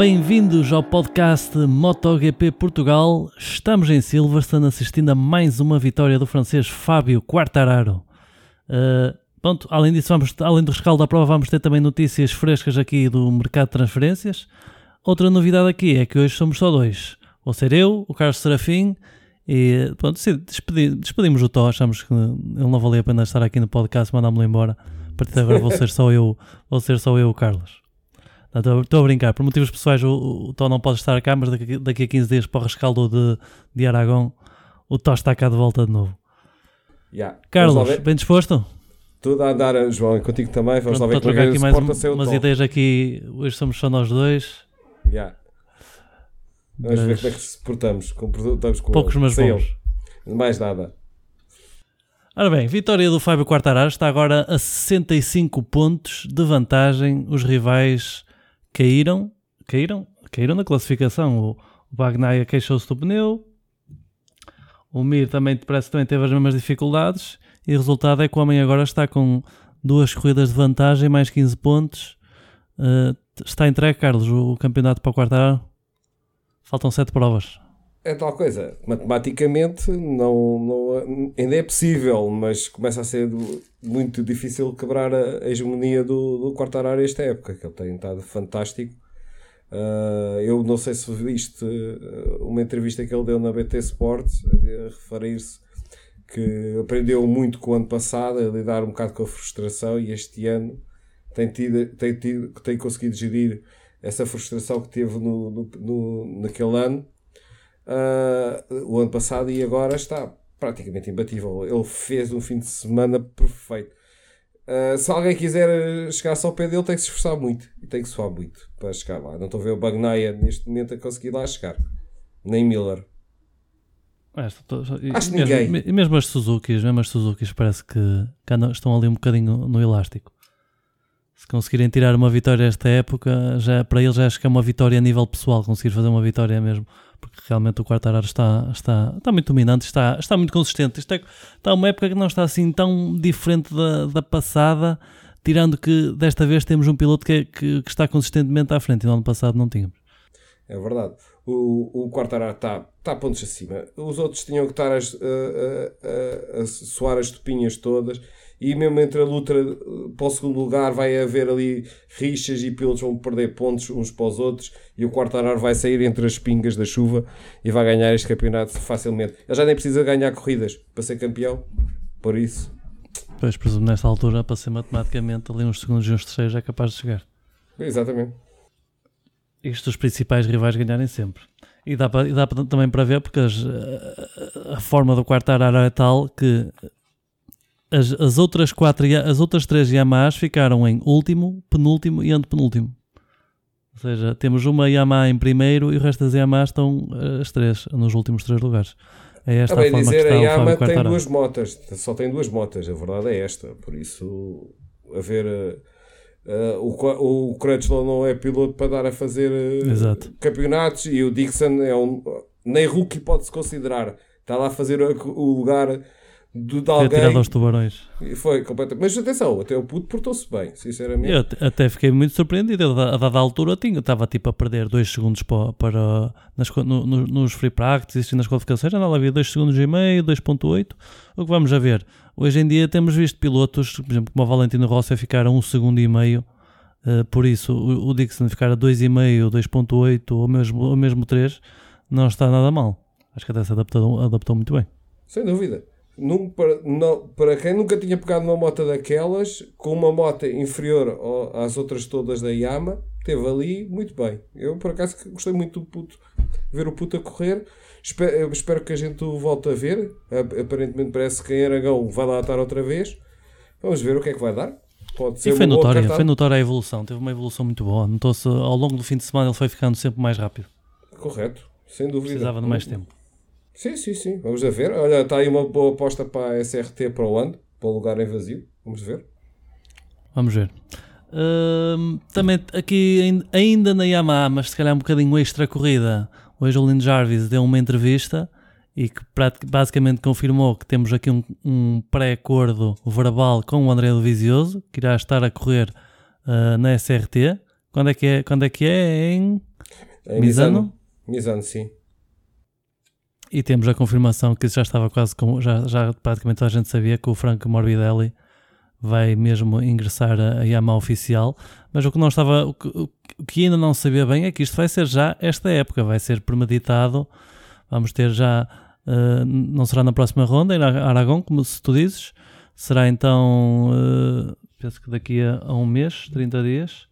bem-vindos ao podcast MotoGP Portugal. Estamos em Silverstone assistindo a mais uma vitória do francês Fábio Quartararo. Uh, pronto, além disso, vamos, além do rescaldo da prova, vamos ter também notícias frescas aqui do mercado de transferências. Outra novidade aqui é que hoje somos só dois. Vou ser eu, o Carlos Serafim e pronto, despedi, despedimos o Tó. Achamos que ele não valia a pena estar aqui no podcast, mandámos-lo embora. A partir de agora vou ser só eu, vou ser só eu, o Carlos. Estou a brincar, por motivos pessoais o, o Tó não pode estar cá, mas daqui, daqui a 15 dias para o rescaldo de, de Aragão, o Tó está cá de volta de novo. Yeah. Carlos, bem disposto? Tudo a andar, João, e contigo também. Vamos Pronto, lá ver para trocar aqui mais um, umas ideias aqui. Hoje somos só nós dois. Yeah. Vamos mas... ver como é que se portamos. Com, Poucos, mas bons. Mais nada. Ora bem, vitória do Fábio Quartararo está agora a 65 pontos de vantagem. Os rivais caíram, caíram, caíram na classificação. O, o Bagnaia queixou-se do pneu, o Mir também parece que também teve as mesmas dificuldades e o resultado é que o homem agora está com duas corridas de vantagem, mais 15 pontos. Uh, está entregue, Carlos, o, campeonato para o Quartararo? Faltam 7 provas. É tal coisa. Matematicamente não, não, ainda é possível, mas começa a ser muito difícil quebrar a hegemonia do, do Quartararo esta época, que ele tem estado fantástico. Uh, eu não sei se viste ah, uma entrevista que ele deu na BT Sports a referir-se que aprendeu muito com o ano passado a lidar um bocado com a frustração e este ano tem, tido, tem, tido, tem conseguido gerir essa frustração que teve no, no, no naquele ano uh, o ano passado e agora está praticamente imbatível. Ele fez um fim de semana perfeito. Uh, se alguém quiser chegar só ao pé dele, tem que se esforçar muito e tem que suar muito para chegar lá. Não estou a ver o Bagnaia neste momento a conseguir lá chegar, nem Miller. É, estou, Acho e, mesmo, ninguém. mesmo as Suzuki, mesmo as Suzuki parece que, que estão ali um bocadinho no elástico. Se conseguirem tirar uma vitória esta época, já, para eles já acho que é uma vitória a nível pessoal, conseguir fazer uma vitória mesmo porque realmente o Quartararo está, está, está muito dominante, está, está muito consistente. Isto é, está uma época que não está assim tão diferente da, da passada, tirando que desta vez temos um piloto que, é, que, que, está consistentemente à frente e no ano passado não tínhamos. É verdade. O, o Quartararo está, a pontos acima. Os outros tinham que estar a, a, a, a soar as topinhas todas e mesmo entre a luta eh, para o segundo lugar vai haver ali rixas e pilotos vão perder pontos uns para os outros e o Quartararo vai sair entre as pingas da chuva e vai ganhar este campeonato facilmente. Ele já nem precisa ganhar corridas para ser campeão, por isso. Pois, presumo nesta altura, para ser matematicamente ali uns segundos e uns terceiros é capaz de chegar. Exatamente. Isto os principais rivais ganharem sempre. E dá, e dá também para ver porque as, a, forma do Quartararo é tal que as, as, outras quatro, as outras três Yamahas ficaram em último, penúltimo e antepenúltimo. Ou seja, temos uma Yamaha em primeiro e o resto das Yamahas estão eh, as três, nos últimos três lugares. É esta a, a forma dizer, que está a Yamaha tem duas motas, só tem duas motas, a verdade é esta. Por isso, a ver. Uh, o, o Crutchlow não é piloto para dar a fazer uh, campeonatos e o Dixon é um. Nem rookie pode-se considerar. Está lá a fazer o, o lugar de, de alguém. tirado aos tubarões. Foi completamente. Mas atenção, até o puto portou-se bem, sinceramente. Eu até fiquei muito surpreendido. A dada altura tinha, estava tipo a perder 2 segundos para, para nas, no, no, nos free practice e nas qualificações. Não havia 2 segundos e meio, 2.8. O que vamos a ver? Hoje em dia temos visto pilotos, por exemplo, como o Valentino Rossi a ficar a 1 um segundo e meio. Uh, por isso, o, o Dixon ficar a 2,5, 2.8 ou mesmo, ou mesmo 3 não está nada mal. Acho que até se adaptou, adaptou muito bem. Sem dúvida num, para, não, para quem nunca tinha pegado uma moto daquelas, com uma moto inferior ao, às outras todas da Yama, teve ali muito bem. Eu, por acaso, gostei muito do puto, ver o puto a correr. Espero, espero que a gente o volte a ver. Aparentemente parece que em Aragão vai lá estar outra vez. Vamos ver o que é que vai dar. Pode ser e foi notória, foi notória a evolução. Teve uma evolução muito boa. Notou-se ao longo do fim de semana ele foi ficando sempre mais rápido. Correto, sem dúvida. Precisava de mais tempo. Sim, sim, sim. Vamos a ver. Olha, está aí uma boa aposta para a SRT para o ano, para o lugar em vazio. Vamos ver. Vamos ver. Uh, também aqui ainda na Yamaha, mas se calhar um bocadinho extra corrida, o Julian Jarvis deu uma entrevista e que basicamente confirmou que temos aqui um, um pré-acordo verbal com o André Vizioso, que irá estar a correr uh, na SRT. Quando é que é? Quando é que é? Em Em Misano? Misano, sim. E temos a confirmação que isso já estava quase com. Já, já praticamente a gente sabia que o Franco Morbidelli vai mesmo ingressar a, a Yamaha oficial. Mas o que não estava. O que, o que ainda não sabia bem é que isto vai ser já esta época, vai ser premeditado. Vamos ter já. Uh, não será na próxima ronda em Aragão, como se tu dizes. Será então. Uh, penso que daqui a, a, um mês, 30 dias.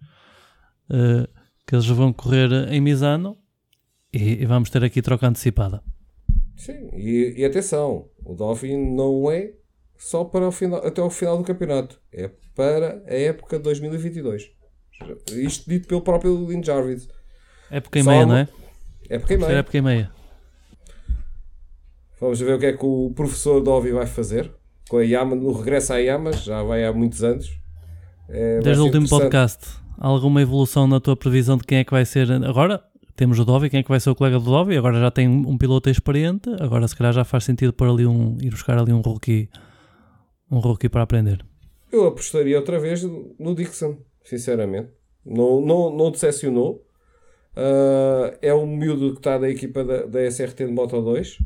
Uh, que eles vão correr em Misano e, e vamos ter aqui troca antecipada. Sim, e, e atenção, o Dolphin não é só para o final, até o final do campeonato, é para a época de 2022. Isto dito pelo próprio Lynn Jarvis. Época e meia, não é? Época e meia. Época e meia. Vamos ver o que é que o professor Dovi vai fazer com a Yama, no regresso à Yamas, já vai há muitos anos. É, Desde o último podcast, alguma evolução na tua previsão de quem é que vai ser agora? Temos o Dovi, quem é que vai ser o colega do Dovi? Agora já tem um piloto experiente, agora se calhar já faz sentido pôr ali um, ir buscar ali um rookie, um rookie para aprender. Eu apostaria outra vez no Dixon, sinceramente. Não, não, não decepcionou. Uh, é um miúdo que está da equipa da, da SRT de Moto 2. Uh,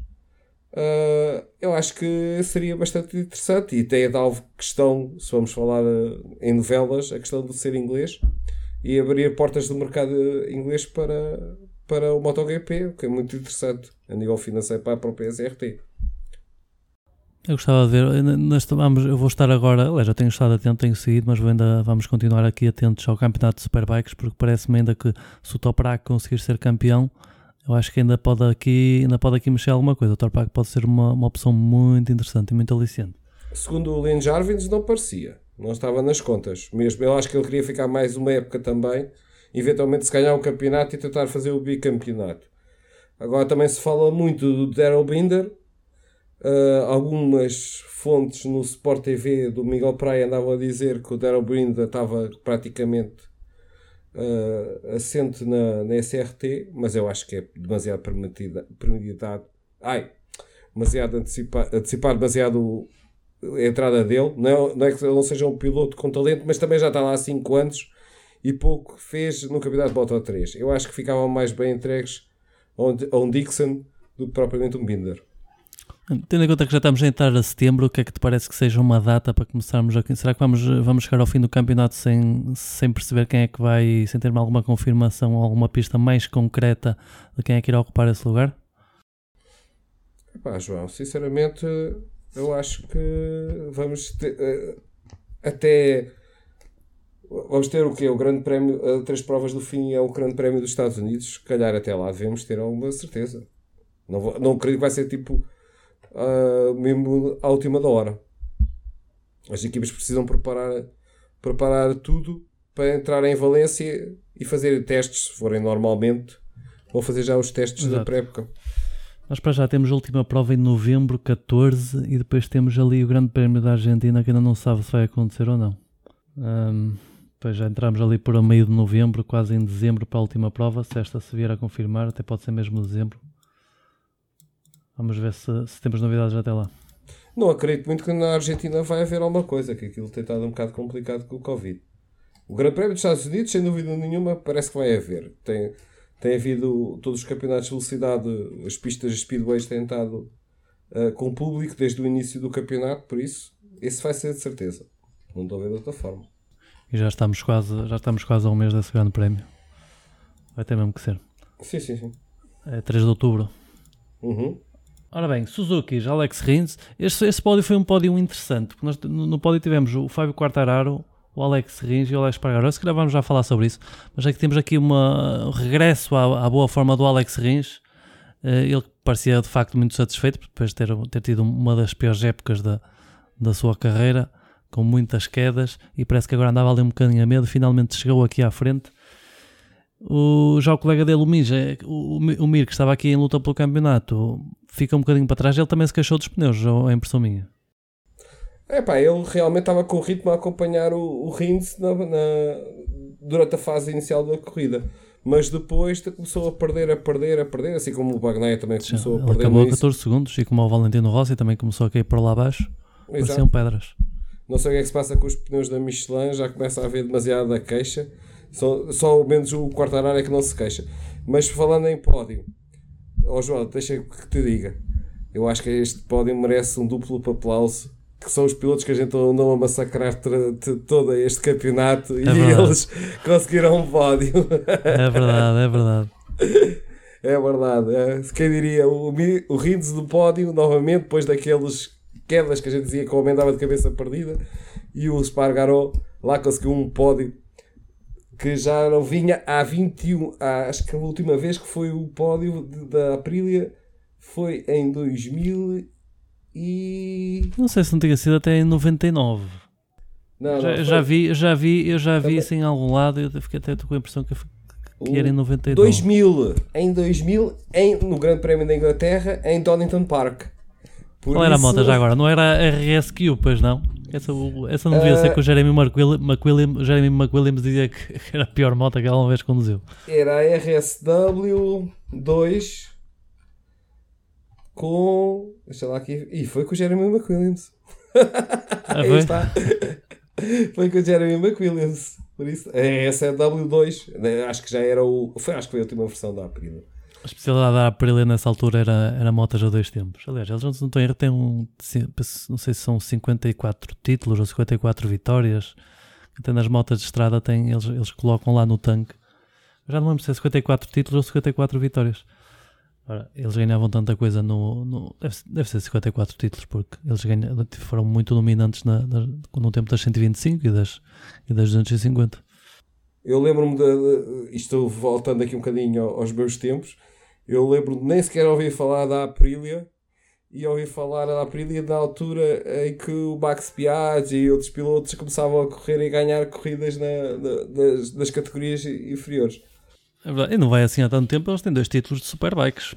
ah, eu acho que seria bastante interessante e tem a tal questão, se vamos falar uh, em novelas, a questão de ser inglês e abrir portas do mercado inglês para, para o MotoGP, o que é muito interessante a nível financeiro para a própria SRT. Eu gostava de ver, nós vamos, eu vou estar agora, aliás, já tenho estado atento, tenho seguido, mas ainda vamos continuar aqui atentos ao campeonato de Superbikes, porque parece-me ainda que se o Toprak conseguir ser campeão, eu acho que ainda pode aqui, ainda pode aqui mexer alguma coisa. O Toprak pode ser uma, uma opção muito interessante e muito aliciente. Segundo o Len Jarvins, não parecia. Não estava nas contas. Mesmo, eu acho que ele queria ficar mais uma época também, eventualmente se ganhar o campeonato e tentar fazer o bicampeonato. Agora também se fala muito do Daryl Binder. Uh, algumas fontes no Sport TV do Miguel Praia andavam a dizer que o Daryl Binder estava praticamente uh, assente na, na SRT, mas eu acho que é demasiado premeditado. Ai, demasiado antecipar, antecipar demasiado a entrada dele. Não, é, não é que ele não seja um piloto com talento, mas também já está lá há 5 anos e pouco fez no campeonato de Moto 3. Eu acho que ficavam mais bem entregues a um Dixon do que propriamente um Binder. Tendo em conta que já estamos a entrar a setembro, o que é que te parece que seja uma data para começarmos aqui? Será que vamos, vamos chegar ao fim do campeonato sem, sem perceber quem é que vai, sem ter alguma confirmação ou alguma pista mais concreta de quem é que irá ocupar esse lugar? Epá, João, sinceramente, eu acho que vamos ter, uh, até vamos ter o quê? O grande prémio, uh, três provas do fim é o grande prémio dos Estados Unidos, se calhar até lá devemos ter alguma certeza. Não, vou, não creio que vai ser tipo uh, mesmo à última da hora. As equipas precisam preparar, preparar tudo para entrar em Valência e fazer testes, se forem normalmente, vão fazer já os testes Exato. da pré-época. Nós para já temos a última prova em novembro 14 e depois temos ali o Grande Prémio da Argentina que ainda não sabe se vai acontecer ou não. Um, já entramos ali por a meio de novembro, quase em dezembro para a última prova. Se esta se vier a confirmar, até pode ser mesmo dezembro. Vamos ver se, se temos novidades até lá. Não acredito muito que na Argentina vai haver alguma coisa, que aquilo tem estado um bocado complicado com o Covid. O Grande Prémio dos Estados Unidos, sem dúvida nenhuma, parece que vai haver. Tem, tem havido todos os campeonatos de velocidade, as pistas de speedways têm estado uh, com o público desde o início do campeonato, por isso, esse vai ser de certeza. Não estou a ver de outra forma. E já estamos quase, já estamos quase a um mês desse grande prémio. Vai ter mesmo que ser. Sim, sim, sim. É 3 de outubro. Uhum. Ora bem, Suzuki, Alex Rins. Este, este pódio foi um pódio interessante, porque nós no, no pódio tivemos o Fábio Quartararo, o Alex Rins e o Alex Pargaro. Se calhar vamos já falar sobre isso, mas é que temos aqui uma, um regresso à, à boa forma do Alex Rins. Uh, ele parecia de facto muito satisfeito depois de ter, ter tido uma das piores épocas da, da sua carreira, com muitas quedas, e parece que agora andava ali um bocadinho a medo. Finalmente chegou aqui à frente. O, já o colega dele, o Mir, o, o Mir, que estava aqui em luta pelo campeonato, fica um bocadinho para trás. Ele também se queixou dos pneus, é impressão minha? É pá, ele realmente estava com o ritmo a acompanhar o, o Rins na, na, durante a fase inicial da corrida. Mas depois começou a perder, a perder, a perder, assim como o Bagnaia também começou ele a perder. Acabou a 14 segundos e como o Valentino Rossi também começou a cair por lá abaixo. Exato. Pareciam pedras. Não sei o que é que se passa com os pneus da Michelin, já começa a haver demasiada queixa. Só, só ao menos o Quartararo é que não se queixa. Mas falando em pódio, ó oh João, deixa que te diga. Eu acho que este pódio merece um duplo aplauso. Que são os pilotos que a gente andou a massacrar todo este campeonato é e verdade. eles conseguiram um pódio. É verdade, é verdade. É verdade. É. Quem diria, o, o Rins do pódio, novamente, depois daqueles quedas que a gente dizia que o homem andava de cabeça perdida, e o Spargaró lá conseguiu um pódio que já não vinha há 21. Há, acho que a última vez que foi o pódio da Aprilia foi em 2000 e. Não sei se não tinha sido até em 99. Não, já, não, já vi, já vi, eu já vi isso em algum lado. Eu fiquei até com a impressão que, que era em 99. 2000, em 2000, em, no Grande Prémio da Inglaterra, em Donington Park. Por Qual era isso... a moto já agora? Não era a RSQ, pois não? Essa, essa não devia uh, ser que o Jeremy McWilliams, Jeremy McWilliams dizia que era a pior moto que alguma vez conduziu. Era a RSW 2 com. Deixa lá aqui. E foi com o Jeremy McWilliams. Ah, Aí está. foi com o Jeremy McWilliams. Por isso, a RSW2, né, acho que já era o. Foi, acho que foi a última versão da Aprilia. A especialidade da Aprilia nessa altura era, era motas a dois tempos. Aliás, eles não estão erro, têm um. Não sei se são 54 títulos ou 54 vitórias. Até nas motas de estrada tem, eles, eles colocam lá no tanque. Já não lembro se é 54 títulos ou 54 vitórias. Ora, eles ganhavam tanta coisa no. no deve, deve, ser 54 títulos, porque eles foram muito dominantes na, na, no tempo das 125 e das, e das 250. Eu lembro-me de, de. Estou voltando aqui um bocadinho aos meus tempos eu lembro nem sequer ouvi falar da Aprilia e ouvi falar da Aprilia na altura em que o Max Piaggi e outros pilotos começavam a correr e ganhar corridas na, na, nas, nas categorias inferiores. É verdade, e não vai assim há tanto tempo, eles têm dois títulos de Superbikes.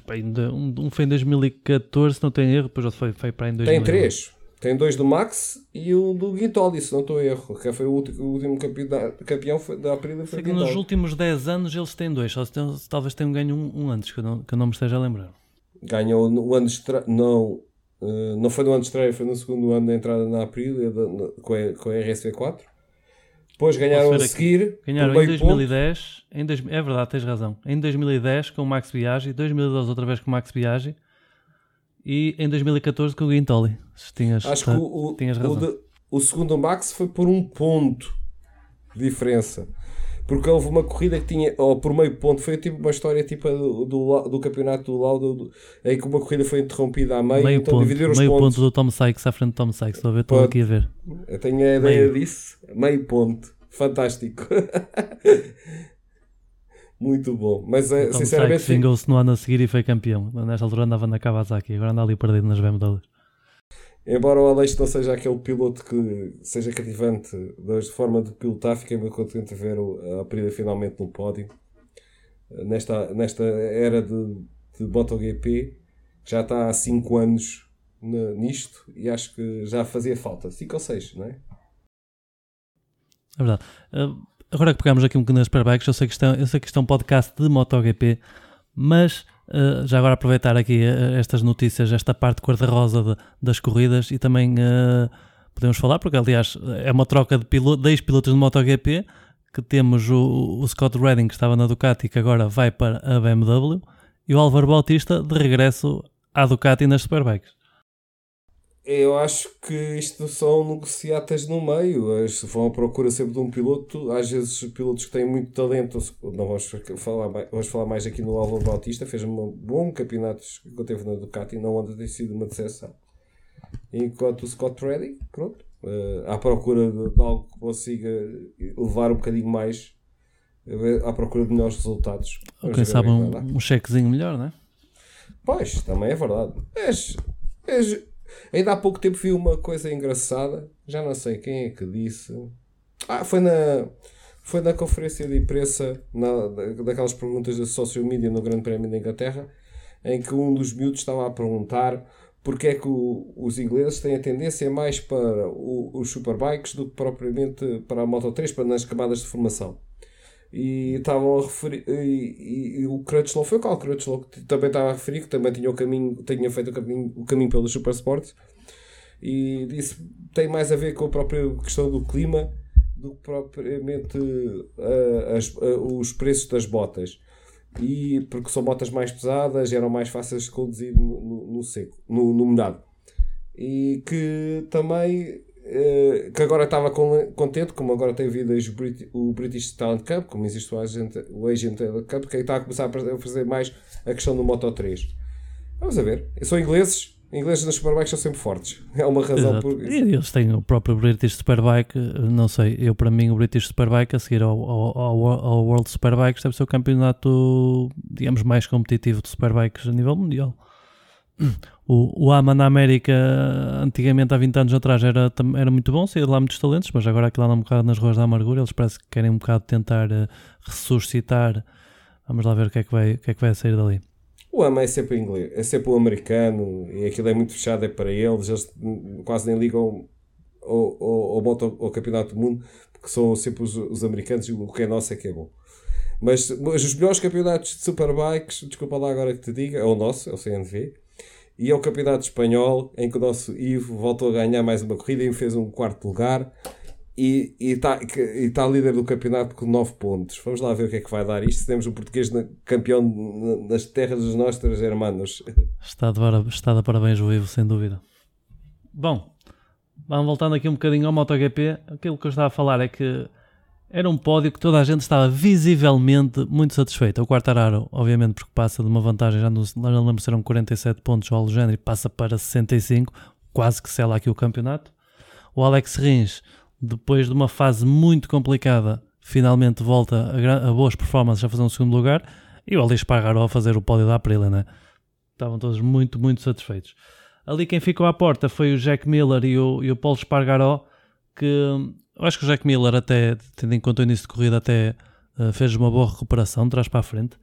Um, um foi em 2014, não tem erro, depois outro foi, foi para em 2000. Tem três. Tem dois do Max e o do Guintoli, se não estou a erro. Que foi o último, o último campeão, campeão da Aprilia. Foi Sei que nos últimos 10 anos eles têm dois, só se talvez tenham ganho um, um, antes, que eu, não, que eu não me esteja a lembrar. Ganhou no ano de não, uh, não foi no ano de estreia, foi no segundo ano da entrada na Aprilia de, na, com, a, com a RSV4. Depois ganharam a seguir. Ganharam em 2010, em dois, é verdade, tens razão. Em 2010 com o Max Biaggi, 2012 outra vez com o Max Biaggi e em 2014 com o Guintoli. Tinhas, Acho que o, o, tinhas razão. O, de, o segundo Max foi por um ponto de diferença. Porque houve uma corrida que tinha, ou por meio ponto, foi tipo uma história tipo do, do, do campeonato do Lauda, em que uma corrida foi interrompida a meio, meio então ponto, dividiram os meio pontos. ponto do Tom Sykes à frente do Tom Sykes, estou a ver, estou aqui a ver. Eu tenho a ideia meio. disso, meio ponto, fantástico. Muito bom. Mas é, sinceramente. Vingou-se no ano a seguir e foi campeão. Nesta altura andava na Kawasaki, agora anda ali perdido nas BMW. Embora o Aleixo não seja aquele piloto que seja cativante de forma de pilotar, fiquei muito contente de ver a Aprilia finalmente no pódio. Nesta, nesta era de, de MotoGP, já está há 5 anos nisto e acho que já fazia falta. 5 ou 6, não é? É verdade. Uh agora que pegamos aqui um bocadinho nas Superbikes, eu sei que é, eu sei que isto é um podcast de MotoGP, mas uh, já agora aproveitar aqui uh, estas notícias, esta parte cor-de-rosa das corridas e também uh, podemos falar, porque aliás é uma troca de, piloto, de ex-pilotos de MotoGP, que temos o, o Scott Redding que estava na Ducati que agora vai para a BMW e o Álvaro Bautista de regresso à Ducati nas Superbikes. Eu acho que isto são negociatas no meio. Eles vão à procura sempre de um piloto. Às vezes, pilotos que têm muito talento. Não vamos falar, vamos falar mais aqui no Álvaro Bautista. Fez um bom campeonato que teve na Ducati. Não anda ter sido uma decepção. Enquanto o Scott Reddy, pronto, uh, à procura de, algo que consiga levar um bocadinho mais. À procura de melhores resultados. Ou quem sabe um, um chequezinho melhor, não é? Pois, também é verdade. És, és, Ainda há pouco tempo vi uma coisa engraçada, já não sei quem é que disse. Ah, foi na, foi na conferência de imprensa, na, daquelas perguntas da social media no Grande Prémio da Inglaterra, em que um dos miúdos estava a perguntar porque é que o, os ingleses têm a tendência mais para os superbikes do que propriamente para a Moto 3, para nas camadas de formação e estavam a referir e, e, e o Crutchlow foi o qual Crutchlow que também estava a referir que também tinha o caminho tinha feito o caminho, o caminho pelo Super Sport e disse tem mais a ver com a própria questão do clima do que propriamente uh, as, uh, os preços das botas. E porque são botas mais pesadas, eram mais fáceis de conduzir no, no, no seco, no, no molhado. E que também que agora estava contente, como agora tem vindo o British Talent Cup, como existe o Asian, o Talent Cup, que está a começar a fazer mais a questão do Moto 3. Vamos a ver. São ingleses, ingleses nas Superbikes são sempre fortes. É uma razão Exato. por E eles têm o próprio British Superbike, não sei, eu para mim o British Superbike a seguir ao, ao, ao World Superbikes deve ser o campeonato, digamos, mais competitivo de Superbikes a nível mundial. O, o AMA na América, antigamente, há 20 anos atrás, era, era muito bom, saía de lá muitos talentos, mas agora aquilo anda um bocado nas ruas da amargura. Eles parece que querem um bocado tentar uh, ressuscitar. Vamos lá ver o que, é que, vai, o que é que vai sair dali. O AMA é sempre inglês, é sempre o americano e aquilo é muito fechado, é para eles. Eles quase nem ligam ao, ao, ao campeonato do mundo porque são sempre os, os americanos e o que é nosso é que é bom. Mas, mas os melhores campeonatos de Superbikes, desculpa lá agora que te diga, é o nosso, é o CNV e é o Campeonato Espanhol, em que o nosso Ivo voltou a ganhar mais uma corrida e fez um quarto lugar e está tá líder do campeonato com 9 pontos. Vamos lá ver o que é que vai dar isto. Temos um português campeão nas terras dos nossos hermanos. Está de, está de parabéns o Ivo, sem dúvida. Bom, vamos voltando aqui um bocadinho ao MotoGP. Aquilo que eu estava a falar é que era um pódio que toda a gente estava visivelmente muito satisfeita. O Quartararo, obviamente, porque passa de uma vantagem, já não, não lembro se eram 47 pontos ao Alexandre e passa para 65, quase que sela aqui o campeonato. O Alex Rins, depois de uma fase muito complicada, finalmente volta a, a boas performances a fazer um segundo lugar. E o Alex Espargaró a fazer o pódio da Aprilia, né? Estavam todos muito, muito satisfeitos. Ali quem ficou à porta foi o Jack Miller e o, e o Paulo Espargaró, que acho que o Jack Miller, até tendo em conta o início de corrida, até uh, fez uma boa recuperação trás para a frente.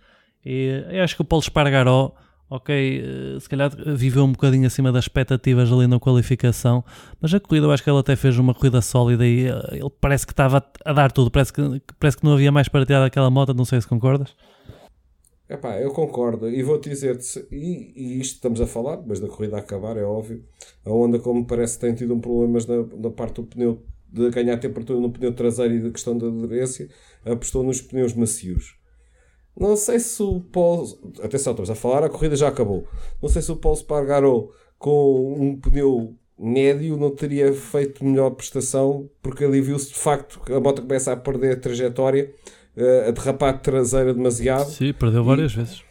E eu acho que o Paulo Espargaró, ok, uh, se calhar viveu um bocadinho acima das expectativas ali na qualificação, mas a corrida eu acho que ele até fez uma corrida sólida e uh, ele parece que estava a dar tudo, parece que, parece que não havia mais para tirar daquela moto, não sei se concordas. Epá, eu concordo e vou-te dizer-te, e, e, isto estamos a falar, mas da corrida a acabar, é óbvio, a Honda, como parece, tem tido um problemas na, na parte do pneu de ganhar temperatura no pneu traseiro e da questão da aderência, apostou nos pneus macios. Não sei se o Paul. Atenção, estamos a falar, a corrida já acabou. Não sei se o Paul Spargaro com um pneu médio não teria feito melhor prestação, porque ali viu-se de facto que a moto começa a perder a trajetória, eh, a derrapar traseira demasiado. Sim, perdeu várias e, vezes.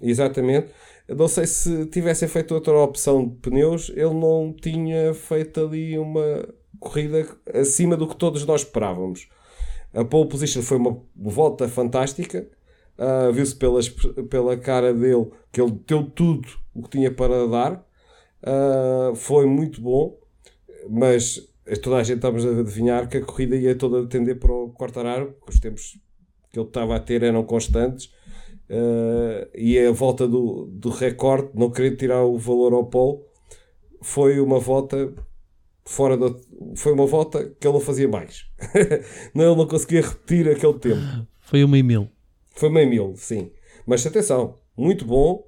Exatamente. Não sei se tivessem feito outra opção de pneus, ele não tinha feito ali uma corrida acima do que todos nós esperávamos. A pole position foi uma volta fantástica. Uh, Viu-se pela cara dele que ele deu tudo o que tinha para dar. Uh, foi muito bom, mas toda a gente estamos a adivinhar que a corrida ia toda tender para o Quartararo, os tempos que ele estava a ter eram constantes. Uh, e a volta do, do recorde, não querer tirar o valor ao pole, foi uma volta fora da. Foi uma volta que ele não fazia mais. não, ele não conseguia repetir aquele tempo. Foi uma e mil. Foi uma e mil, sim. Mas atenção, muito bom.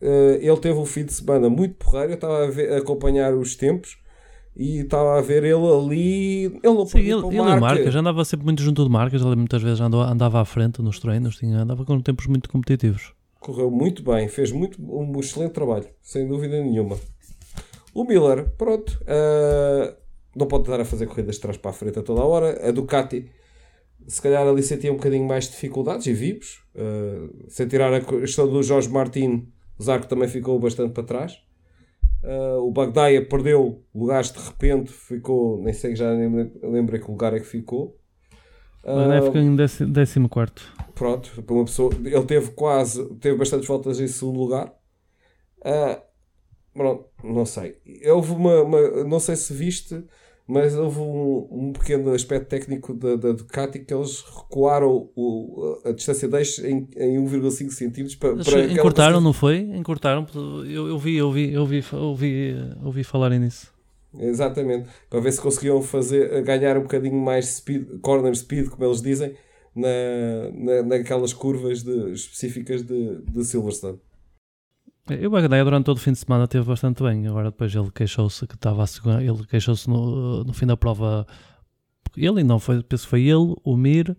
Uh, ele teve um fim de semana muito porreiro. Eu estava a, ver, a, acompanhar os tempos e estava a ver ele ali. Ele não Sim, ele, ele marca. marca. já andava sempre muito junto de marcas. Ele muitas vezes andava, andava à frente nos treinos, tinha, andava com tempos muito competitivos. Correu muito bem, fez muito, um excelente trabalho, sem dúvida nenhuma. O Miller, pronto, uh, não pode estar a fazer corridas de trás para a frente a toda a hora. A Ducati, se calhar ali sentia um bocadinho mais de dificuldades e vimos. Uh, sem tirar a questão do Jorge Martin, o Zarco também ficou bastante para trás. Uh, o Bagdaia perdeu lugares de repente, ficou, nem sei, já nem lembro que lugar é que ficou. Uh, ficou em décimo, quarto. Pronto, para uma pessoa, ele teve quase, teve bastantes voltas em segundo lugar. Uh, Pronto, não sei. Houve uma, uma, Não sei se viste, mas houve um, um pequeno aspecto técnico da, da, Ducati que eles recuaram o, a distância de eixo em, em 1,5 centímetros para, para Encurtaram, não foi? Encurtaram. Eu, eu vi, eu vi, eu vi, eu vi, eu vi falarem nisso. Exatamente. Para ver se conseguiam fazer, ganhar um bocadinho mais speed, corner speed, como eles dizem, na, na, naquelas curvas de, específicas de, de Silverstone. E o Bagdaia durante todo o fim de semana teve bastante bem. Agora depois ele queixou-se que estava a segunda, ele queixou-se no, no fim da prova ele, não foi, penso que foi ele, o Mir,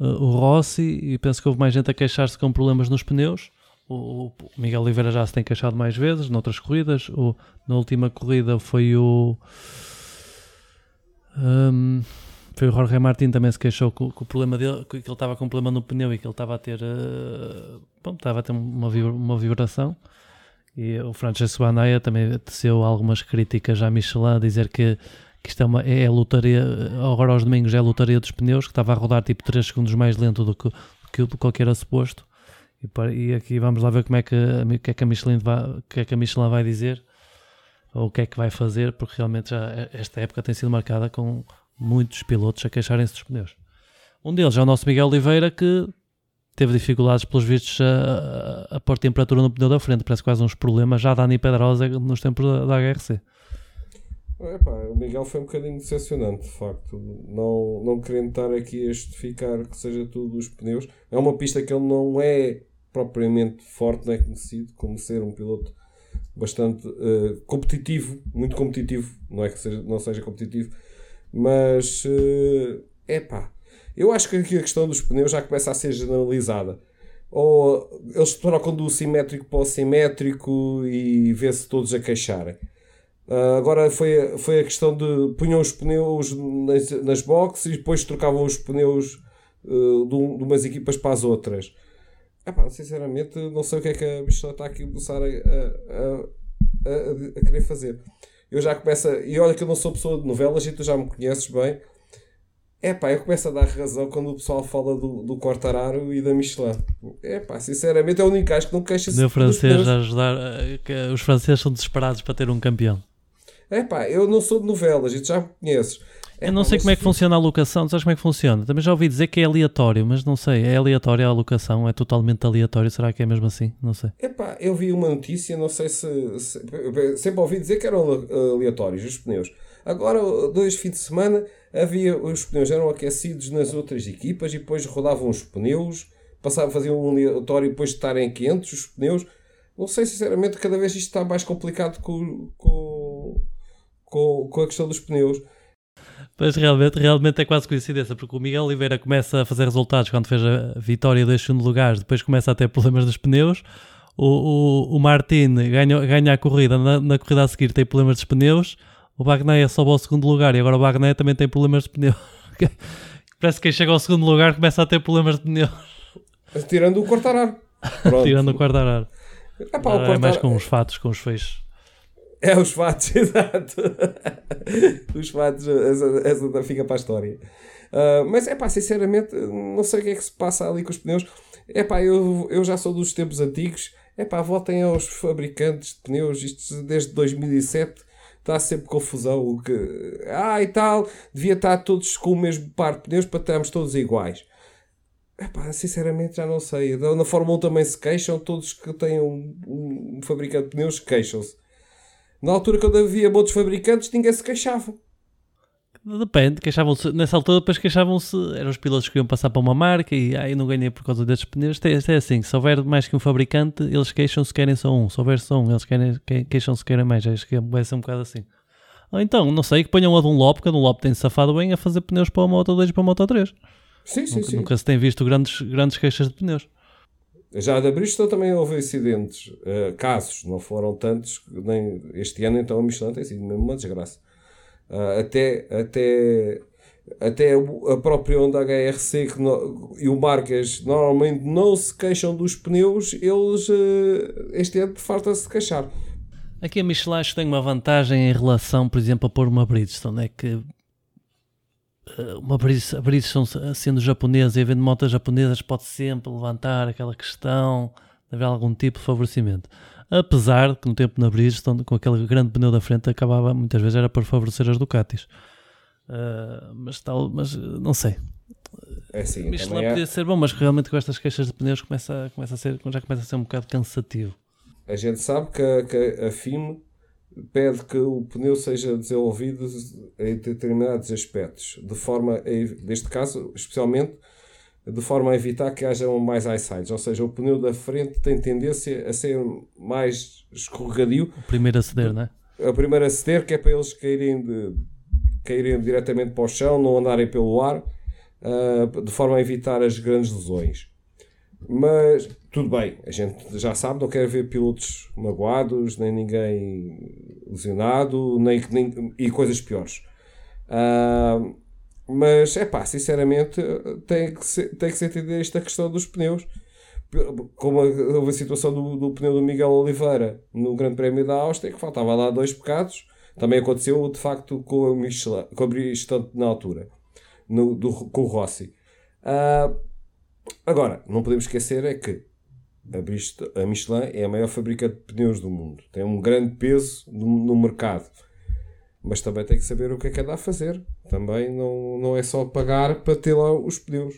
uh, o Rossi, e penso que houve mais gente a queixar-se com problemas nos pneus. O, o, Miguel Oliveira já se tem queixado mais vezes, noutras corridas. O, na última corrida foi o. Um, foi o Jorge Martin também se queixou com o problema dele, que ele estava com um problema no pneu e que ele estava a ter, uh, bom, estava a ter uma, uma vibração. E o Francesco Banaya também teceu algumas críticas à Michelin, a dizer que, que isto é, uma, é a lotaria, agora aos domingos é a lotaria dos pneus, que estava a rodar tipo 3 segundos mais lento do que, do que, qualquer era suposto. E, e, aqui vamos lá ver como é que, que, é que, a Michelin vai, que é que a Michelin vai dizer, ou o que é que vai fazer, porque realmente já esta época tem sido marcada com muitos pilotos a queixarem-se dos pneus. Um deles é o nosso Miguel Oliveira, que teve dificuldades, pelos vistos, a, a, pôr temperatura no pneu da frente. Parece quase uns problemas já Dani Pedrosa nos tempos da, da HRC. Epá, o Miguel foi um bocadinho decepcionante, de facto. Não, não querendo estar aqui a justificar que seja tudo os pneus. É uma pista que ele não é propriamente forte, não é conhecido como ser um piloto bastante uh, competitivo, muito competitivo. Não é que seja, não seja competitivo, mas uh, epá, eu acho que aqui a questão dos pneus já começa a ser generalizada. Ou eles trocam do simétrico para o simétrico e vê-se todos a queixarem. Uh, agora foi, foi a questão de punham os pneus nas, nas boxes e depois trocavam os pneus uh, de, de, umas equipas para as outras. Epá, sinceramente, não sei o que é que a Michelin está aqui a começar a, a, a, a, querer fazer. Eu já começo a, E olha que eu não sou pessoa de novelas e tu já me conheces bem. É pá, eu começo a dar razão quando o pessoal fala do, do Quartararo e da Michelin. É pá, sinceramente é o único gajo que não queixa-se. O francês a ajudar. Os franceses são desesperados para ter um campeão. É pá, eu não sou de novelas, e tu já me conheces. Eu não sei como é que funciona a alocação, sabes como é que funciona? Também já ouvi dizer que é aleatório, mas não sei, é aleatório a alocação, é totalmente aleatório, será que é mesmo assim? Não sei. Epá, eu vi uma notícia, não sei se, se sempre ouvi dizer que eram aleatórios os pneus. Agora, dois fins de semana, havia os pneus eram aquecidos nas outras equipas e depois rodavam os pneus, passavam, faziam um aleatório depois de estarem quentes os pneus. Não sei, sinceramente, cada vez isto está mais complicado com, com, com, com a questão dos pneus. Pois realmente, realmente é quase coincidência, porque o Miguel Oliveira começa a fazer resultados quando fez a vitória dos segundo lugares, depois começa a ter problemas dos pneus. O, o, o Martin ganha, ganha a corrida, na, na corrida a seguir tem problemas dos pneus o Bagnaia sobe ao segundo lugar e agora o Bagnaia também tem problemas de pneu. Parece que quem chega ao segundo lugar começa a ter problemas de pneu. Tirando o Quartararo. Tirando o Quartararo. É, pá, o é mais com os fatos, com os feixes. É, os fatos, exato. os fatos, essa, essa fica para a história. Uh, mas é pá, sinceramente, não sei o que é que se passa ali com os pneus. É pá, eu, eu já sou dos tempos antigos. É pá, voltem aos fabricantes de pneus, isto desde 2007 está sempre confusão. O que, ah, e tal, devia estar todos com o mesmo par de pneus para estarmos todos iguais. Epá, sinceramente já não sei. Na Fórmula 1 também se queixam, todos que têm um, um fabricante de pneus queixam-se. Na altura, quando havia muitos fabricantes, ninguém se queixava. Depende, queixavam-se, nessa altura depois queixavam-se, eram os pilotos que iam passar para uma marca e aí ah, não ganhei por causa destes pneus. É, é assim, se houver mais que um fabricante, eles queixam-se querem só um. Se houver só um, eles querem, queixam-se querem mais. Acho que vai ser um bocado assim. Ou então, não sei, que ponham a Dunlop, porque a Dunlop tem safado bem a fazer pneus para a Moto 2 e para a Moto 3. Sim, sim, nunca, sim. Nunca se tem visto grandes, grandes queixas de pneus. Já da Bristol também houve acidentes, uh, casos, não foram tantos, nem este ano então a Michelin tem sido mesmo uma desgraça. Uh, até, até, até a própria Honda HRC que no, e o Marques normalmente não se queixam dos pneus, eles uh, este ano farta-se de queixar. Aqui a Michelin tem uma vantagem em relação, por exemplo, a pôr uma Bridgestone, é que uma Bridgestone, a Bridgestone sendo japonesa e havendo motas japonesas pode sempre levantar aquela questão de haver algum tipo de favorecimento apesar de que no tempo na Bridgestone, com aquele grande pneu da frente, acabava muitas vezes era para favorecer as Ducatis. Uh, mas tal, mas não sei. É assim, Michelin é... podia ser bom, mas realmente com estas queixas de pneus começa, começa a ser, já começa a ser um bocado cansativo. A gente sabe que que a FIM pede que o pneu seja desenvolvido em determinados aspectos, de forma, neste caso, especialmente de forma a evitar que haja mais eyesides, ou seja, o pneu da frente tem tendência a ser mais escorregadio. O primeiro a ceder, não é? O primeiro a ceder, que é para eles caírem de, caírem diretamente para o chão, não andarem pelo ar, uh, de forma a evitar as grandes lesões. Mas tudo bem, a gente já sabe, não quer ver pilotos magoados, nem ninguém lesionado, nem, nem e coisas piores. Uh, mas é pá, sinceramente, tem que ser, tem que ser entender esta questão dos pneus. Como houve a situação do, do pneu do Miguel Oliveira no Grande Prémio da Áustria, que faltava lá dois pecados. Também aconteceu de facto com a Michelin, com a Bridgestone na altura, no, do, com o Rossi. Uh, agora, não podemos esquecer é que a, Michelin é a maior fabricante de pneus do mundo. Tem um grande peso no, mercado mas também tem que saber o que é que anda a fazer. Também não, não é só pagar para ter lá os pneus.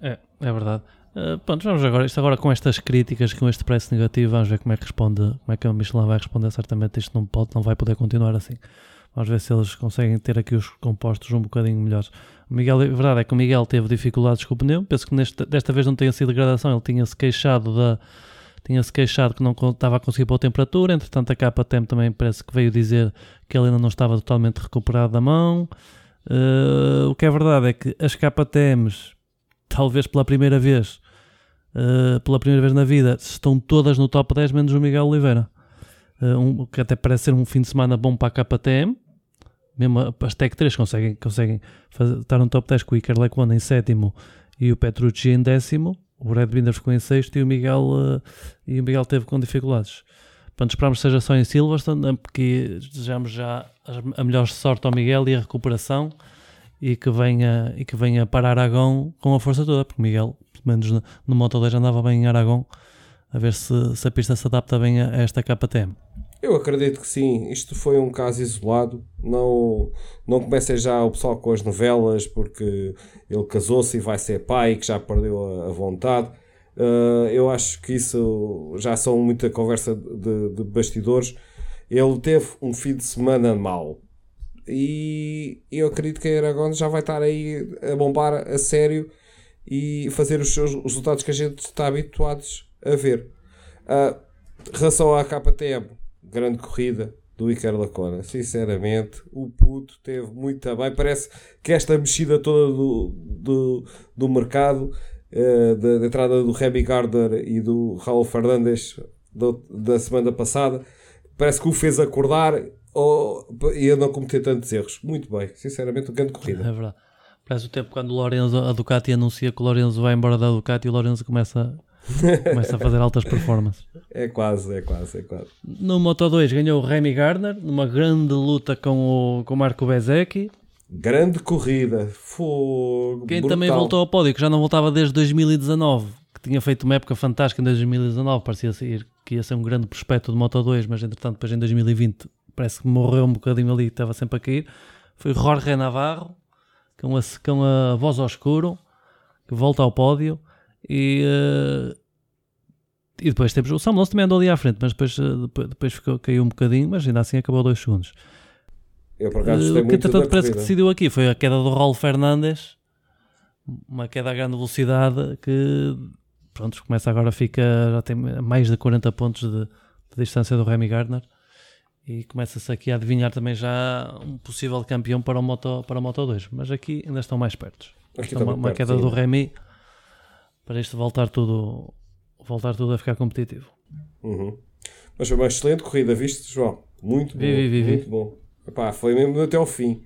É, é verdade. Uh, pronto, vamos agora, isto agora com estas críticas, com este preço negativo, vamos ver como é que responde, como é que a Michelin vai responder. Certamente isto não pode, não vai poder continuar assim. Vamos ver se eles conseguem ter aqui os compostos um bocadinho melhores. O Miguel, a verdade é que o Miguel teve dificuldades com o pneu. Penso que neste, desta vez não tenha sido degradação, ele tinha-se queixado da, tinha-se queixado que não estava a conseguir pôr temperatura, entretanto a KTM também parece que veio dizer que ele ainda não estava totalmente recuperado da mão. Uh, o que é verdade é que as KTMs, talvez pela primeira vez, uh, pela primeira vez na vida, estão todas no top 10, menos o Miguel Oliveira. Uh, um, que até parece ser um fim de semana bom para a KTM. Mesmo as Tech 3 conseguem, conseguem fazer, estar no top 10 com o Iker Lequanda em sétimo e o Petrucci em décimo o Brad Binder ficou em sexto e o Miguel, uh, e o Miguel teve com dificuldades. Portanto, esperamos que seja só em Silverstone, eh, porque desejamos já a melhor sorte ao Miguel e a recuperação e que venha, e que venha para Aragão com a força toda, porque o Miguel, pelo menos no, no Moto 2, andava bem em Aragão, a ver se, se a pista se adapta bem a, a esta KTM. Eu acredito que sim. Isto foi um caso isolado. Não, não comecem já o pessoal com as novelas porque ele casou-se e vai ser pai que já perdeu a, a vontade. Uh, eu acho que isso já são muita conversa de, de, bastidores. Ele teve um fim de semana mau. E eu acredito que a Aragon já vai estar aí a bombar a sério e fazer os seus os resultados que a gente está habituados a ver. Uh, relação à KTM, grande corrida do Iker Lacona. Sinceramente, o puto teve muito bem. Parece que esta mexida toda do, do, do mercado, uh, da, da, entrada do Remy Gardner e do Raul Fernandes do, da semana passada, parece que o fez acordar e a não cometer tantos erros. Muito bem, sinceramente, grande corrida. É verdade. Parece o tempo quando o Lorenzo, a Ducati anuncia que o Lorenzo vai embora da Ducati e o Lorenzo começa Começa a fazer altas performances. É quase, é quase, é quase. No Moto 2 ganhou o Remy Gardner, numa grande luta com o, com o Marco Bezecchi. Grande corrida, fogo. Quem brutal. também voltou ao pódio, que já não voltava desde 2019, que tinha feito uma época fantástica em 2019, parecia ser que ia ser um grande prospecto de Moto 2, mas entretanto, depois em 2020 parece que morreu um bocadinho ali, estava sempre a cair. Foi Jorge Navarro, com a, com a voz ao escuro, que volta ao pódio. E, uh, e depois temos o Sam também andou ali à frente, mas depois, uh, depois, depois ficou, caiu um bocadinho, mas ainda assim acabou dois segundos. Eu por acaso uh, o que entretanto parece que decidiu aqui foi a queda do Raul Fernandes, uma queda a grande velocidade que pronto, começa agora fica, já tem mais de 40 pontos de, de distância do Remy Gardner e começa-se aqui a adivinhar também já um possível campeão para o Moto, para o Moto 2, mas aqui ainda estão mais perto. Aqui uma, uma perto, queda sim. do Remy para isto voltar tudo, voltar tudo a ficar competitivo. Uhum. Mas foi uma excelente corrida, viste, João? Muito vi, bom. Vi, vi, muito bom. Epá, foi mesmo até ao fim.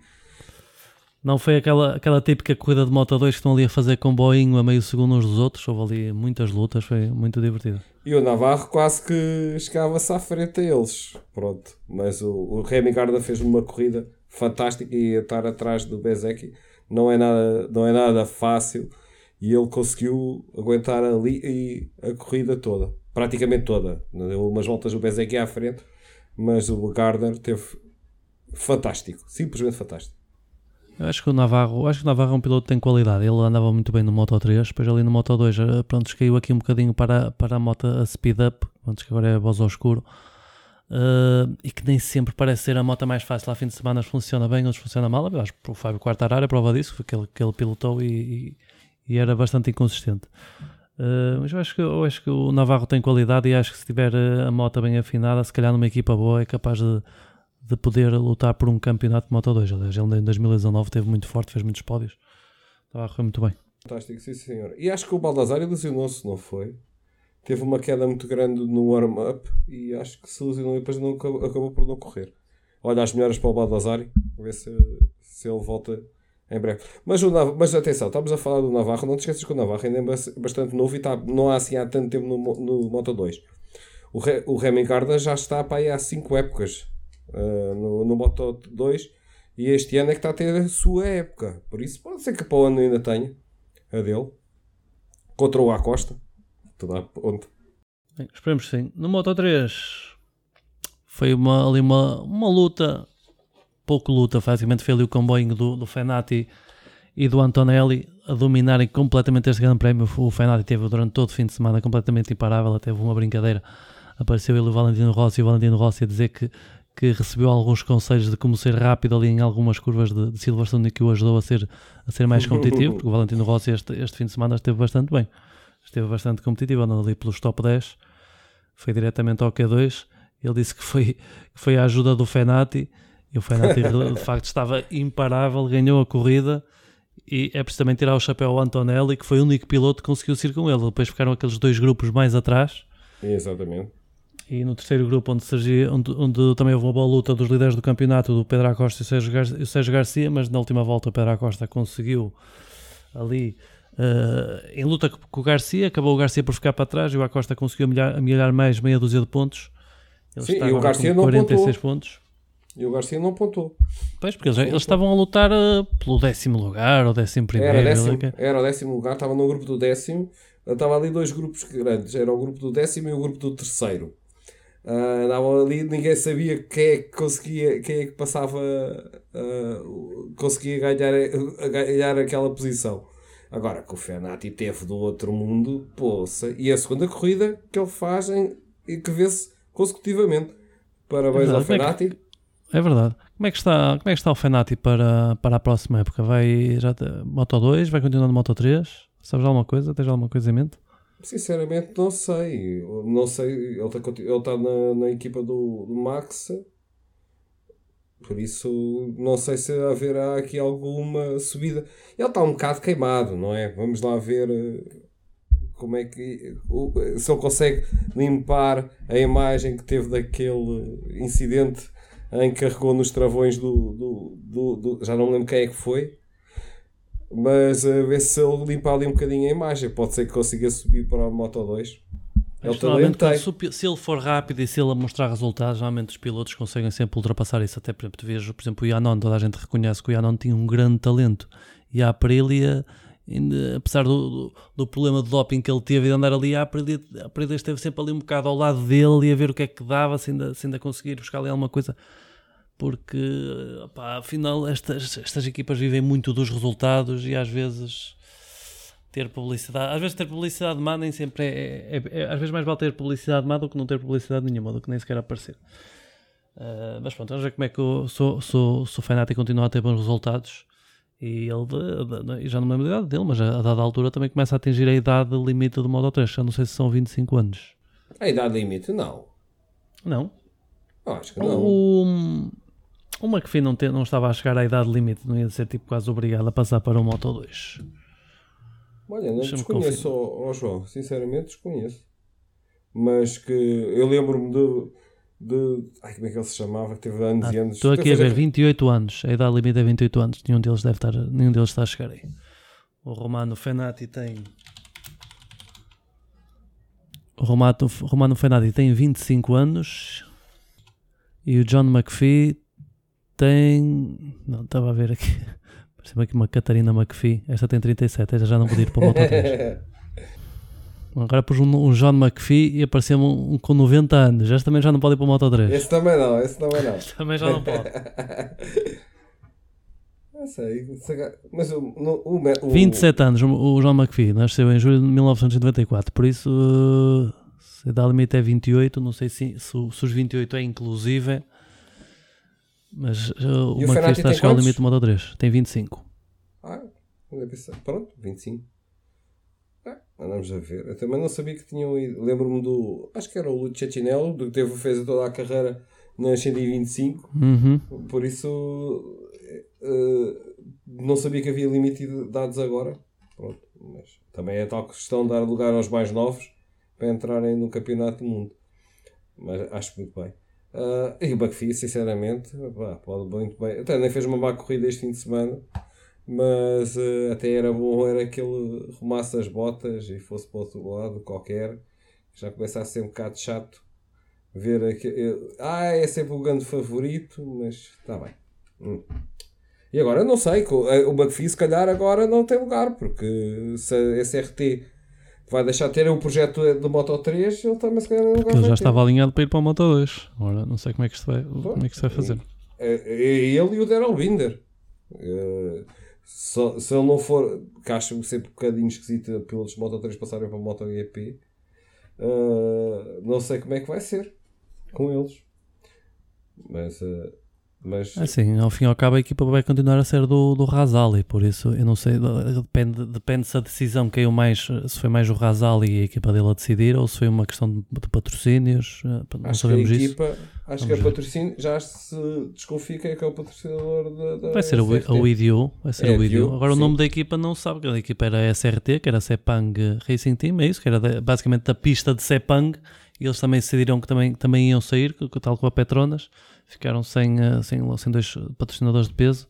Não foi aquela, aquela típica corrida de Moto 2 que estão ali a fazer comboinho a meio segundo uns dos outros. Houve ali muitas lutas, foi muito divertido. E o Navarro quase que chegava-se à frente a eles. Pronto. Mas o, o Remy Garda fez uma corrida fantástica e estar atrás do Bezek não é nada, não é nada fácil e ele conseguiu aguentar ali a corrida toda, praticamente toda. Deu umas voltas o Bezek à frente, mas o Gardner teve fantástico, simplesmente fantástico. Eu acho que o Navarro, acho que o Navarro é um piloto que tem qualidade. Ele andava muito bem no Moto 3, depois ali no Moto 2, eh, pronto, caiu aqui um bocadinho para, para a moto a speed up, pronto, que agora é a voz ao escuro. Uh, e que nem sempre parece ser a moto mais fácil. Lá fim de semana funciona bem, outros funciona mal. Eu acho que o Fábio Quartararo é prova disso, foi que ele, que ele pilotou e, e era bastante inconsistente. Uh, mas eu acho, que, eu acho que o Navarro tem qualidade e acho que se tiver eh, a moto bem afinada, se calhar numa equipa boa, é capaz de, de poder lutar por um campeonato de Moto 2. Aliás, ele em 2019 teve muito forte, fez muitos pódios. Estava a correr muito bem. Fantástico, sim senhor. E acho que o Baldassar ilusionou-se, não foi? Teve uma queda muito grande no warm-up e acho que se ilusionou e depois não, acabou por não correr. Olha, as melhoras para o Baldassar, ver se, se ele volta em breve. Mas, o Nav mas atenção, estamos a falar do Navarro, não te esqueças que o Navarro ainda é bastante novo e está, não há assim há tanto tempo no, no Moto 2. O, Re, o Remy Garda já está para aí há 5 épocas uh, no, no Moto 2 e este ano é que está a ter a sua época. Por isso pode ser que para o ano ainda tenha a dele. Contra o Acosta. Tudo a ponto. Bem, esperemos sim. No Moto 3 foi uma, ali uma, uma luta pouco luta, basicamente foi ali o comboio do, do Fenati e do Antonelli a dominarem completamente este grande prémio. O Fenati teve durante todo o fim de semana completamente imparável, teve uma brincadeira. Apareceu ele o Valentino Rossi e o Valentino Rossi a dizer que, que recebeu alguns conselhos de como ser rápido ali em algumas curvas de, de Silverstone que o ajudou a ser, a ser mais competitivo, porque o Valentino Rossi este, este fim de semana esteve bastante bem. Esteve bastante competitivo, andando ali pelos top 10. Foi diretamente ao Q2. Ele disse que foi, que foi a ajuda do Fenati e o Fenati de facto estava imparável, ganhou a corrida e é precisamente tirar o chapéu ao Antonelli, que foi o único piloto que conseguiu ir com ele. Depois ficaram aqueles dois grupos mais atrás. Exatamente. E no terceiro grupo, onde, surgia, onde, onde, também houve uma boa luta dos líderes do campeonato, do Pedro Acosta e o Sérgio, Gar o Sérgio Garcia, mas na última volta o Pedro Acosta conseguiu ali uh, em luta com o Garcia, acabou o Garcia por ficar para trás e o Acosta conseguiu amelhar mais meia dúzia de pontos. Ele Sim, e o Garcia com 46 não pontos. E o Garcia não pontuou. Pois, porque eles, eles estavam a lutar uh, pelo décimo lugar ou décimo primeiro. Era, décimo, era o décimo lugar, estava no grupo do décimo. Estava ali dois grupos grandes, era o grupo do décimo e o grupo do terceiro. Uh, andavam ali, ninguém sabia quem é que conseguia, quem é que passava, uh, conseguia ganhar, ganhar aquela posição. Agora que o Fenati teve do outro mundo, poça, e a segunda corrida que ele faz e que vê-se consecutivamente. Parabéns ao Fenati. É que é verdade. Como é que está, como é que está o Fenati para, para a próxima época? Vai já Moto 2? Vai continuar no Moto 3? Sabes alguma coisa? Tens alguma coisa em mente? Sinceramente não sei. Não sei. Ele está, ele está na, na equipa do, do Max. Por isso não sei se haverá aqui alguma subida. Ele está um bocado queimado, não é? Vamos lá ver eh, como é que se ele consegue limpar a imagem que teve daquele incidente em que carregou nos travões do, do, do, do, Já não me lembro quem é que foi. Mas a ver se ele limpa ali um bocadinho a imagem. Pode ser que consiga subir para a Moto 2. Ele tem. Se ele for rápido e se ele mostrar resultados, normalmente os pilotos conseguem sempre ultrapassar isso. Até, por exemplo, vejo, por exemplo, o Yanon, toda a gente reconhece que o Yanon tinha um grande talento. E a Aprilia, apesar do, do, do, problema de doping que ele teve de andar ali, a Aprilia, a esteve sempre ali um bocado ao lado dele e a ver o que é que dava, se ainda, se ainda conseguir buscar ali alguma coisa porque afinal estas, estas equipas vivem muito dos resultados e às vezes ter publicidade, às vezes ter publicidade má nem sempre é, é, é, às vezes mais vale ter publicidade má do que não ter publicidade nenhuma, do que nem sequer aparecer. Uh, mas pronto, vamos ver como é que o sou, sou, sou Fenati continua a ter bons resultados e ele já não me lembro da idade dele, mas a, dada altura também começa a atingir a idade limite do Modo 3, já não sei se são 25 anos. A idade limite, não. Não? acho que não. O, o McPhee não, te, não estava a chegar à idade limite, não ia ser tipo quase obrigado a passar para o Moto 2. Olha, não desconheço, oh, oh, João, sinceramente desconheço. Mas que eu lembro-me de, de. Ai, como é que ele se chamava? Que teve anos ah, e anos. Estou aqui a ver, 28 anos. A idade limite é 28 anos. Nenhum deles deve estar, nenhum deles está a chegar aí. O Romano Fenati tem. O Romano, Romano Fenati tem 25 anos e o John McPhee tem. Não, estava a ver aqui. Parece-me aqui uma Catarina McPhee. Esta tem 37, esta já não podia ir para o Moto 3. Agora pus um, um John McPhee e apareceu-me um, um, com 90 anos. Este também já não pode ir para o Moto 3. Esse também não, esse também não. Este também já não pode. não sei. Mas o, o, o, 27 anos, o John McPhee nasceu em julho de 1994. Por isso, se a idade limite é 28, não sei se, se, se os 28 é inclusive mas uh, o, o Marquês está a chegar ao limite do Moto 3. Tem 25. Ah, pronto, 25. Ah, andamos a ver. Eu também não sabia que tinham ido. Lembro-me do. Acho que era o Lucio Cecinello, que teve, fez toda a carreira nas 125, Uhum. por isso eh, não sabia que havia limite de dados agora. Pronto, mas também é tal questão de dar lugar aos mais novos para entrarem no campeonato do mundo. Mas acho muito bem. Ah, e o McPhee, sinceramente, pá, pode muito bem. Até nem fez uma má corrida este fim de semana, mas eh, até era bom era que ele arrumasse as botas e fosse para o outro lado qualquer. Já começa a ser um bocado chato ver aquele. Ah, é sempre o grande favorito, mas está bem. Hum. E agora não sei, eh, o McPhee se calhar agora não tem lugar, porque se a SRT vai deixar de ter o projeto do Moto 3, ele também se calhar não Ele já estava alinhado para ir para o Moto 2. Agora não sei como é que isto vai, como é que isto vai fazer. É, é ele e o Daryl Binder. Só- se ele não for, que acho sempre um bocadinho esquisito de Moto 3 passarem para MotoGP, eh, não sei como é que vai ser com eles. Mas, eh, mas Assim, ao fim e ao cabo a equipa vai continuar a ser do, do Razali, por isso eu não sei, depende, depende se a decisão caiu mais, se foi mais o Razali e a equipa dele a decidir ou se foi uma questão de, de patrocínios, eh, não acho que a sabemos isso. equipa, acho que a patrocínio já se desconfia é que é o patrocinador da, da Vai ser a, a WIDU, vai ser É, WIDU. Viu, Agora o sim. nome da equipa não se sabe, a equipa era a SRT, que era a Sepang Racing Team, é isso, que era da- basicamente da pista de Sepang, e eles também decidiram que também, também iam sair, tal como a Petronas, ficaram sem, eh, sem, sem dois patrocinadores de peso,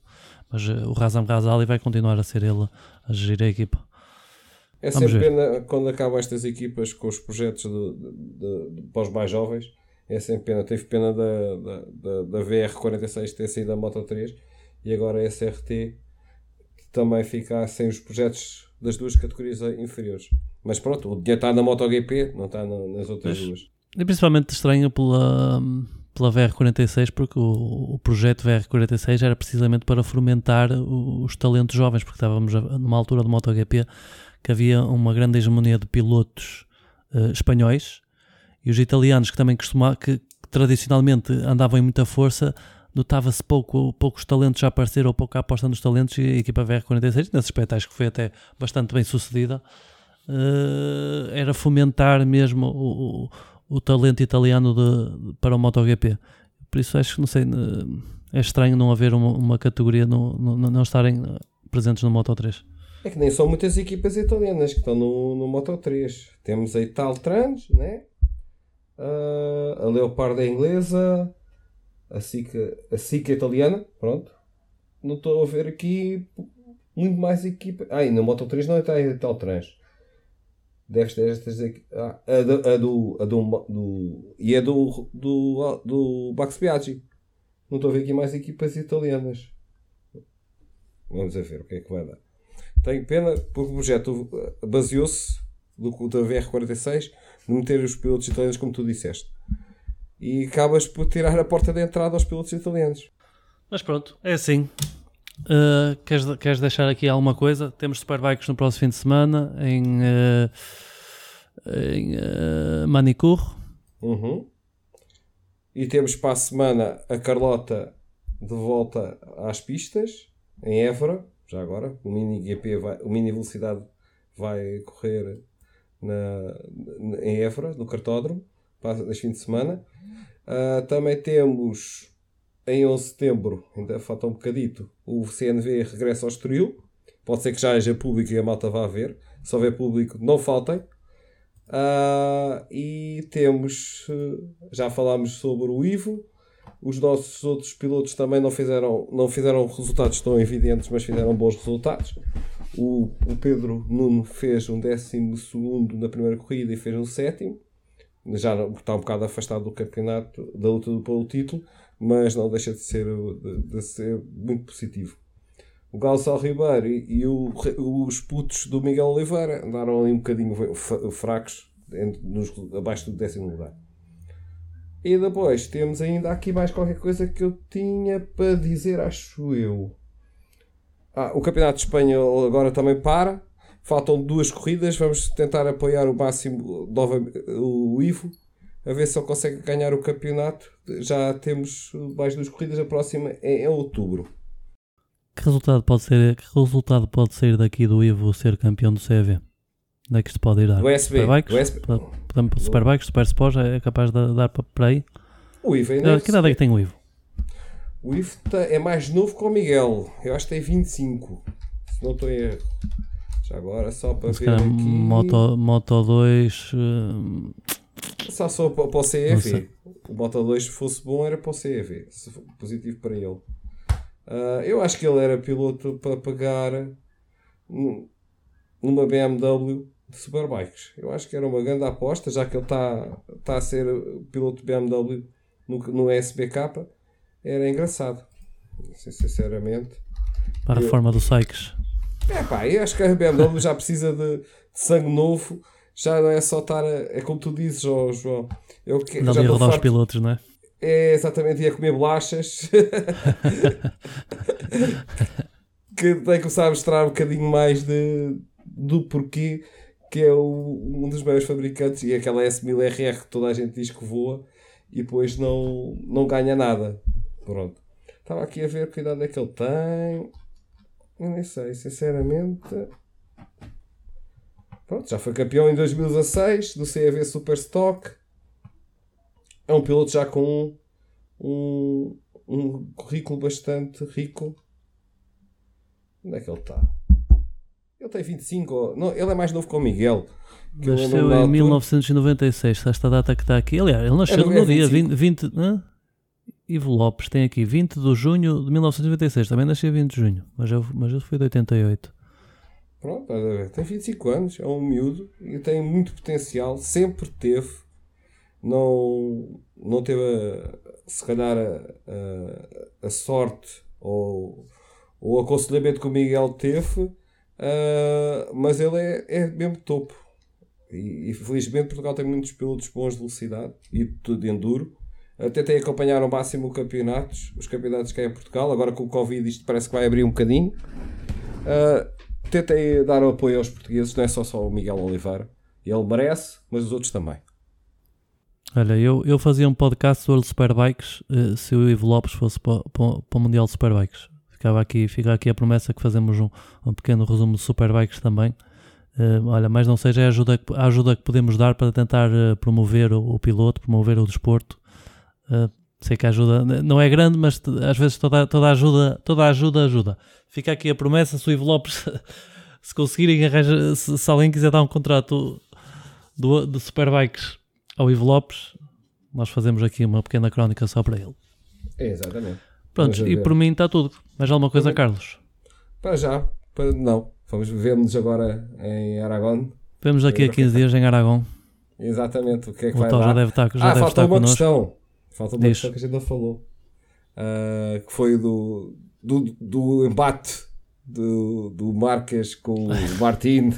mas eh, o Razam Razali vai continuar a ser ele a gerir a equipa. É Vamos sempre ver. pena quando acabam estas equipas com os projetos de, de- de- para os mais jovens. É sempre pena. Teve pena da, da, da, da VR46 ter saído da Moto 3 e agora a SRT também ficar sem os projetos das duas categorias inferiores. Mas pronto, o dinheiro está na MotoGP, não está na- nas outras Pois. duas. E principalmente estranho pela, pela VR46, porque o, o projeto VR46 era precisamente para fomentar os talentos jovens, porque estávamos numa altura do MotoGP que havia uma grande hegemonia de pilotos eh, espanhóis e os italianos que também costuma, que, que tradicionalmente andavam em muita força, notava-se pouco, poucos talentos a aparecer ou pouca aposta nos talentos e a equipa VR46, nesse aspecto acho que foi até bastante bem sucedida, eh, era fomentar mesmo o, o- o talento italiano de- para o MotoGP. Por isso acho que, não sei, eh, é estranho não haver uma, uma categoria, no, no- não estarem eh, presentes no Moto 3. É que nem são muitas equipas italianas que estão no, no Moto 3. Temos a Italtrans, né? Ah, a Leopardo é inglesa, a Sica, a Sica é italiana, pronto. Não estou a ver aqui muito mais equipas. Ah, e no Moto 3 não está a Italtrans. Deves ter estas aqui. Ah, a, do, a, do, a do, do- E é do, do, do Max Biaggi. Não estou a ver aqui mais equipas italianas. Vamos a ver o que é que vai dar. Tenho pena porque o projeto baseou-se do da VR46 de meter os pilotos italianos como tu disseste. E acabas por tirar a porta de entrada aos pilotos italianos. Mas pronto, é assim. Uh, queres, queres deixar aqui alguma coisa? Temos Superbikes no próximo fim de semana em, uh, em uh. Uhum. E temos para a semana a Carlota de volta às pistas em Évora. Já agora, o Mini GP, vai, o Mini Velocidade vai correr na, na- em Évora, no cartódromo, para este fim de semana. Ah, também temos em 11 de setembro, ainda falta um bocadito, o CNV regressa ao Estoril. Pode ser que já haja público e a malta vá ver. Se houver público, não faltem. Ah, e temos, eh, já falámos sobre o Ivo. Os nossos outros pilotos também não fizeram, não fizeram resultados tão evidentes, mas fizeram bons resultados. O, o Pedro Nuno fez um décimo segundo na primeira corrida e fez um sétimo. Já está um bocado afastado do campeonato, da luta pelo título, mas não deixa de ser, de, de ser muito positivo. O Gonçalo Ribeiro e, e o- os putos do Miguel Oliveira andaram ali um bocadinho fracos, entre- nos- abaixo do décimo lugar. E depois temos ainda aqui mais qualquer coisa que eu tinha para dizer, acho eu. Ah, o Campeonato de Espanha agora também para. Faltam duas corridas. Vamos tentar apoiar o máximo o Ivo. A ver se ele consegue ganhar o campeonato. Já temos mais duas corridas. A próxima é em outubro. Que resultado pode ser, que resultado pode sair daqui do Ivo ser campeão do CV? Onde é que isto pode ir dar? SB. Superbikes? Do SB. Por exemplo, Superbikes, Super Sport é capaz de dar para para aí? O Ivo ainda Uh, que idade é que tem o Ivo? O Ivo tá- é mais novo que o Miguel. Eu acho que tem 25. Se não estou em erro. Já agora, só para Se ver aqui. Moto, Moto 2. uh, Só só para, para o. CEV. O Moto 2, se fosse bom, era para o CEV. Positivo para ele. Ah, eu acho que ele era piloto para pagar num- numa BMW de Superbikes. Eu acho que era uma grande aposta, já que ele está está a ser piloto de BMW no, no SBK. Era engraçado. Sin- Sinceramente. para a Eu- reforma do Sykes. É pá, eu acho que a BMW já precisa de, de sangue novo. Já não é só estar. A, é como tu dizes, ó, João. Eu que, Não já rodar os pilotos, não é? É exatamente, ia comer bolachas. que tem que começar a mostrar um bocadinho mais de, do porquê que é o- um dos maiores fabricantes e aquela S1000RR que toda a gente diz que voa e depois não, não ganha nada. Pronto. Estava aqui a ver que idade é que ele tem. Eu nem sei, sinceramente. Pronto, já foi campeão em 2016 do CAV Superstock. É um piloto já com um, um currículo bastante rico. Onde é que ele está? Ele tem 25. ou- Não, ele é mais novo que o Miguel. que Nasceu na em altura- 1996, esta data que está aqui. Aliás, ele nasceu É no- é dia 25. 20. 20 hã? Ivo Lopes tem aqui 20 de junho de 1996. Também nasceu 20 de junho, mas eu, mas eu fui de 88. Pronto, tem 25 anos, é um miúdo e tem muito potencial, sempre teve. Não, não teve, a- se calhar, a, a, a sorte ou o aconselhamento que o Miguel teve, ah, mas ele é, é mesmo topo. E, e felizmente Portugal tem muitos pilotos bons de velocidade e de enduro. Tentei acompanhar ao máximo os campeonatos, os campeonatos que há em Portugal. Agora com o Covid isto parece que vai abrir um bocadinho. Uh, tentei dar apoio aos portugueses, não é só, só o Miguel Oliveira. Ele merece, mas os outros também. Olha, eu, eu fazia um podcast sobre Superbikes eh, se o Ivo Lopes fosse para, para, para o Mundial de Superbikes. Ficava aqui, fica aqui a promessa que fazemos um, um pequeno resumo de Superbikes também. Eh, olha, mas não seja a ajuda, que- a ajuda que podemos dar para tentar eh, promover o, o piloto, promover o desporto. Eh, sei que a ajuda não é grande, mas às vezes toda, toda, a ajuda, toda ajuda ajuda. Fica aqui a promessa, se o Ivo Lopes, se conseguirem arranjar, se, se alguém quiser dar um contrato do, de Superbikes ao Ivo Lopes, nós fazemos aqui uma pequena crónica só para ele. É, exatamente. Pronto, e por mim está tudo. Mais alguma coisa. Carlos? Para já, para, não. Vamos ver-nos agora em Aragão. Vemos daqui a 15 dias em Aragão. Exatamente o que é que O vai já deve estar, já ah, deve falta estar uma connosco. questão. Falta uma Diz. questão que a gente não falou. Ah, que foi do, do, do embate do, do Marques com o Martin.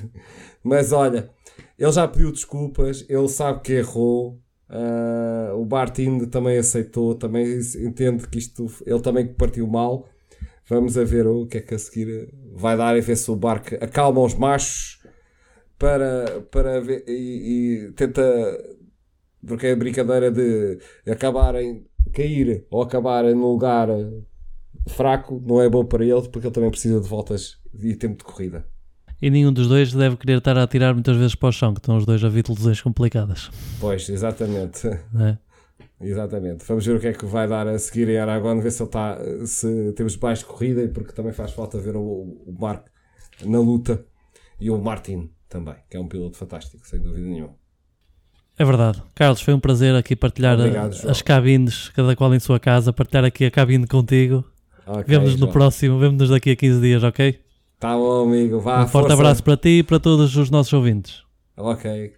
Mas olha, ele já pediu desculpas, ele sabe que errou. ah, o Martin também aceitou, também entende que isto ele também partiu mal. Vamos a ver o que é que a seguir vai dar e ver se o Barque acalma os machos para, para ver e, e tenta porque é a brincadeira de acabarem cair ou acabarem num lugar fraco não é bom para ele porque ele também precisa de voltas e tempo de corrida. E nenhum dos dois deve querer estar a atirar muitas vezes para o chão, que estão os dois a vir de lesões complicadas. Pois, exatamente. é? Exatamente. Vamos ver o que é que vai dar a seguir em Aragão, ver se ele está, se temos mais corrida, porque também faz falta ver o, o Marco na luta e o Martin também, que é um piloto fantástico, sem dúvida nenhuma. É verdade. Carlos, foi um prazer aqui partilhar a- Obrigado, as cabines, cada qual em sua casa, partilhar aqui a cabine contigo. Ok, Vemo-nos no próximo, vemo-nos daqui a 15 dias, ok? Tá bom, amigo. Vá, um forte força. abraço para ti e para todos os nossos ouvintes. Ok.